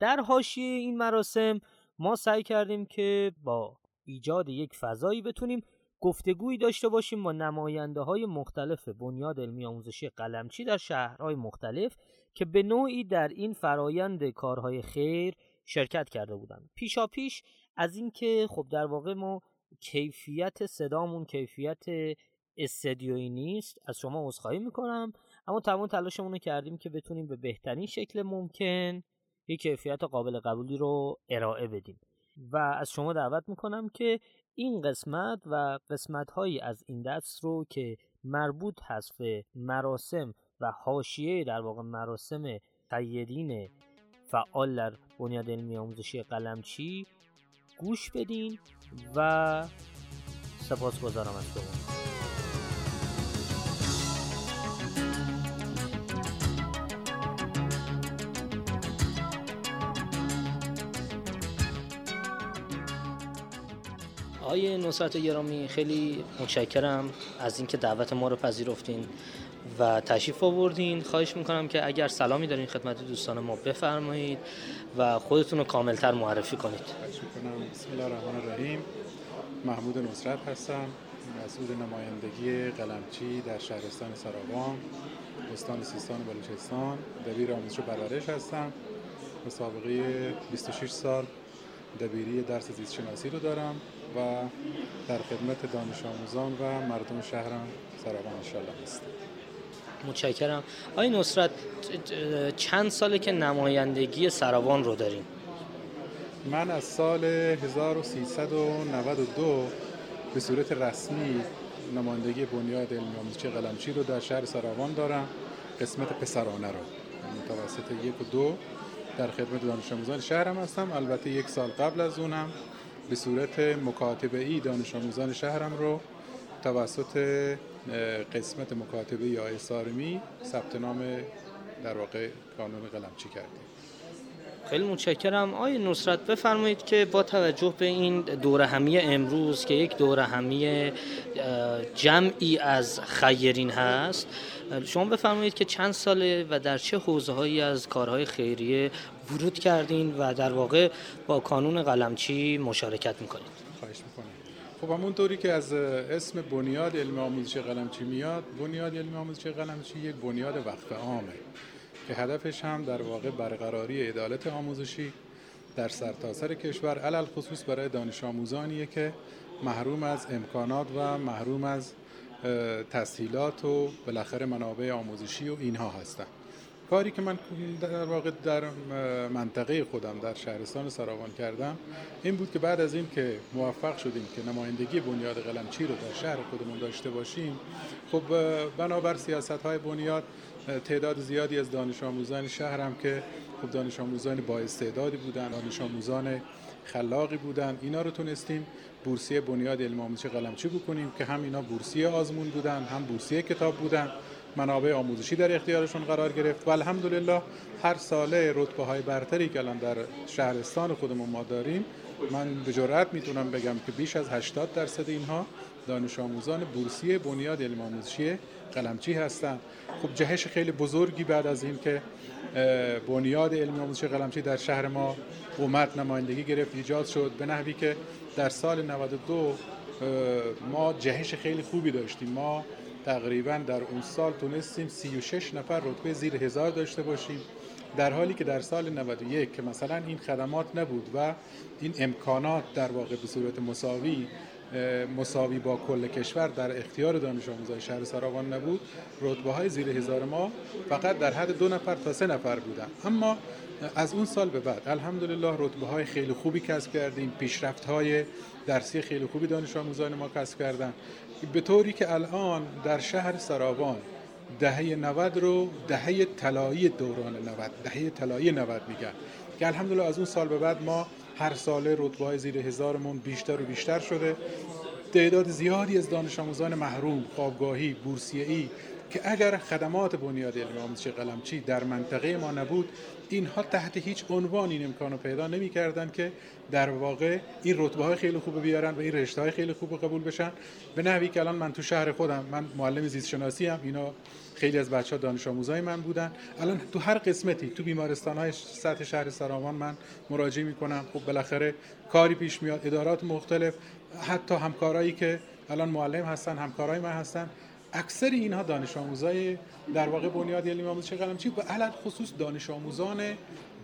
در حاشیه این مراسم ما سعی کردیم که با ایجاد یک فضایی بتونیم گفتگویی داشته باشیم با نماینده های مختلف بنیاد علمی آموزشی قلمچی در شهرهای مختلف که به نوعی در این فرایند کارهای خیر شرکت کرده بودند. پیشا پیش از اینکه خب در واقع ما کیفیت صدامون کیفیت استدیویی نیست از شما عذرخواهی می‌کنم اما تمام تلاشمون رو کردیم که بتونیم به بهترین شکل ممکن یک کیفیت قابل قبولی رو ارائه بدیم. و از شما دعوت می‌کنم که این قسمت و قسمت هایی از این دست رو که مربوط هست به مراسم و حاشیه در واقع مراسم قیدین فعال در بنیاد علمی آموزشی قلمچی گوش بدین و سپاس گذارم از شما. آقای نصرت گرامی خیلی متشکرم از اینکه دعوت ما رو پذیرفتین و تشریف آوردین. خواهش می‌کنم که اگر سلامی دارین خدمت دوستان ما بفرمایید و خودتون رو کاملتر معرفی کنید. بسم الله الرحمن الرحیم. محمود نصرت هستم. مسئول نمایندگی قلمچی در شهرستان سراوان استان سیستان و بلوچستان. دبیر آموزش و پرورش هستم. مسابقه 26 سال دبیری درس زیست شناسی رو دارم. و در خدمت دانش آموزان و مردم شهرم سراغان انشالله هستم. متشکرم. آقای نصرت چند ساله که نمایندگی سراوان رو داریم من از سال 1392 به صورت رسمی نمایندگی بنیاد علمی آموزشی قلمچی رو در شهر سراوان دارم. قسمت پسرانه رو. متوسط یک و دو در خدمت دانش آموزان شهرم هستم. البته یک سال قبل از اونم. به صورت مکاتبه ای دانش آموزان شهرم رو توسط قسمت مکاتبه یا سارمی ثبت نام در واقع کانون قلمچی کردیم. خیلی متشکرم. آقای نصرت بفرمایید که با توجه به این دوره همی امروز که یک دوره همی جمعی از خیرین هست. شما بفرمایید که چند ساله و در چه حوزه هایی از کارهای خیریه ورود کردین و در واقع با کانون قلمچی مشارکت می‌کنید؟ خواهش می‌کنم. خب همون طوری که از اسم بنیاد علم آموزش قلمچی میاد بنیاد علم آموزش قلمچی یک بنیاد وقف عامه که هدفش هم در واقع برقراری عدالت آموزشی در سرتاسر سر کشور علل خصوص برای دانش آموزانیه که محروم از امکانات و محروم از تسهیلات و بالاخره منابع آموزشی و اینها هستن. کاری که من در واقع در منطقه خودم در شهرستان سراوان کردم این بود که بعد از این که موفق شدیم که نمایندگی بنیاد قلمچی رو در شهر خودمون داشته باشیم خب بنابر سیاست های بنیاد تعداد زیادی از دانش آموزان شهرم که خب دانش آموزان با استعدادی بودن دانش آموزان خلاقی بودن. اینا رو تونستیم بورسیه بنیاد علم آموزش قلمچی بکنیم که هم اینا بورسیه آزمون بودن هم بورسیه کتاب بودن. منابع آموزشی در اختیارشون قرار گرفت و الحمدلله هر ساله رتبه های برتری که الان در شهرستان خودمون ما داریم من به جرات می‌تونم بگم که بیش از 80 درصد اینها دانش آموزان بورسیه بنیاد علم آموزشی قلمچی هستن. خب جهش خیلی بزرگی بعد از این که بنیاد علم آموزشی قلمچی در شهر ما اومد نمایندگی گرفت ایجاد شد. به نحوی که در سال 92 ما جهش خیلی خوبی داشتیم. ما تقریبا در اون سال تونستیم 36 نفر رتبه زیر هزار داشته باشیم. در حالی که در سال 91 که مثلا این خدمات نبود و این امکانات در واقع به صورت مساوی مساوی با کل کشور در اختیار دانش آموزای شهر سراوان نبود. رتبه های زیر هزار ما فقط در حد دو نفر تا سه نفر بودن. اما از اون سال به بعد الحمدلله رتبه های خیلی خوبی کسب کردیم. پیشرفت های درسی خیلی خوبی دانش آموزان ما کسب کردن. به طوری که الان در شهر سراوان دهه 90 رو دهه طلایی دوران 90 دهه طلایی 90 میگن. که الحمدلله از اون سال به بعد ما هر ساله رتبه های زیر هزارمون بیشتر و بیشتر شده. تعداد زیادی از دانش آموزان محروم خوابگاهی بورسیه‌ای که اگر خدمات بنیاد علمی آموزش قلمچی در منطقه ما نبود اینها تحت هیچ عنوان این امکانو پیدا نمی‌کردن که در واقع این رتبه های خیلی خوب بیارن و این رشته های خیلی خوب قبول بشن. به نحوی که الان من تو شهر خودم من معلم زیست شناسی هم اینا خیلی از بچه ها دانش آموزای من بودن. الان تو هر قسمتی تو بیمارستان های سطح شهر سرامان من مراجعه می‌کنم. خب بالاخره کاری پیش میاد ادارات مختلف حتی همکارایی که الان معلم هستن همکارای من هستن. اکثر اینها دانش آموزای در واقع بنیاد علمی آموزشی قلمچی و علت خصوص دانش آموزان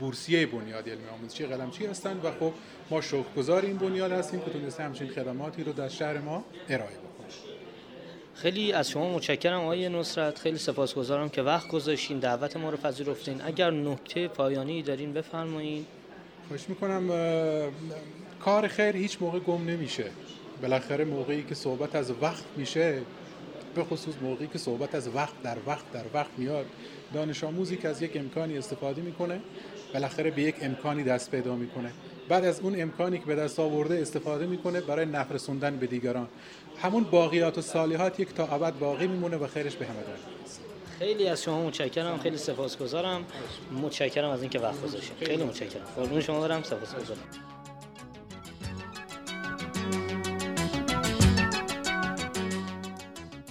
بورسیه بنیاد علمی آموزشی قلمچی هستند و خب ما شکرگزار این بنیاد هستیم که تونسته همچین خدماتی رو در شهر ما ارائه بکنیم خیلی از شما متشکرم آقای نصرت. خیلی سپاسگزارم که وقت گذاشتین دعوت ما رو پذیرفتین. اگر نکته پایانی دارین بفرمایید خوش می‌کنم کار خیر هیچ موقع گم نمیشه. بالاخره موقعی که صحبت از وقت میشه به خصوص موقعی که صحبت از وقت در وقت در وقت میاد دانش آموزی که از یک امکانی استفاده می‌کنه بالاخره به یک امکانی دست پیدا می‌کنه. بعد از اون امکانی که به دست آورده استفاده می‌کنه برای نفر رسوندن به دیگران. همون باقیات و صالحات یک تا ابد باقی میمونه و خیرش به همه خیلی از شما متشکرم. خیلی سپاسگزارم. متشکرم از اینکه وقت گذاشتید خیلی متشکرم. قربون شما برم. سپاسگزارم.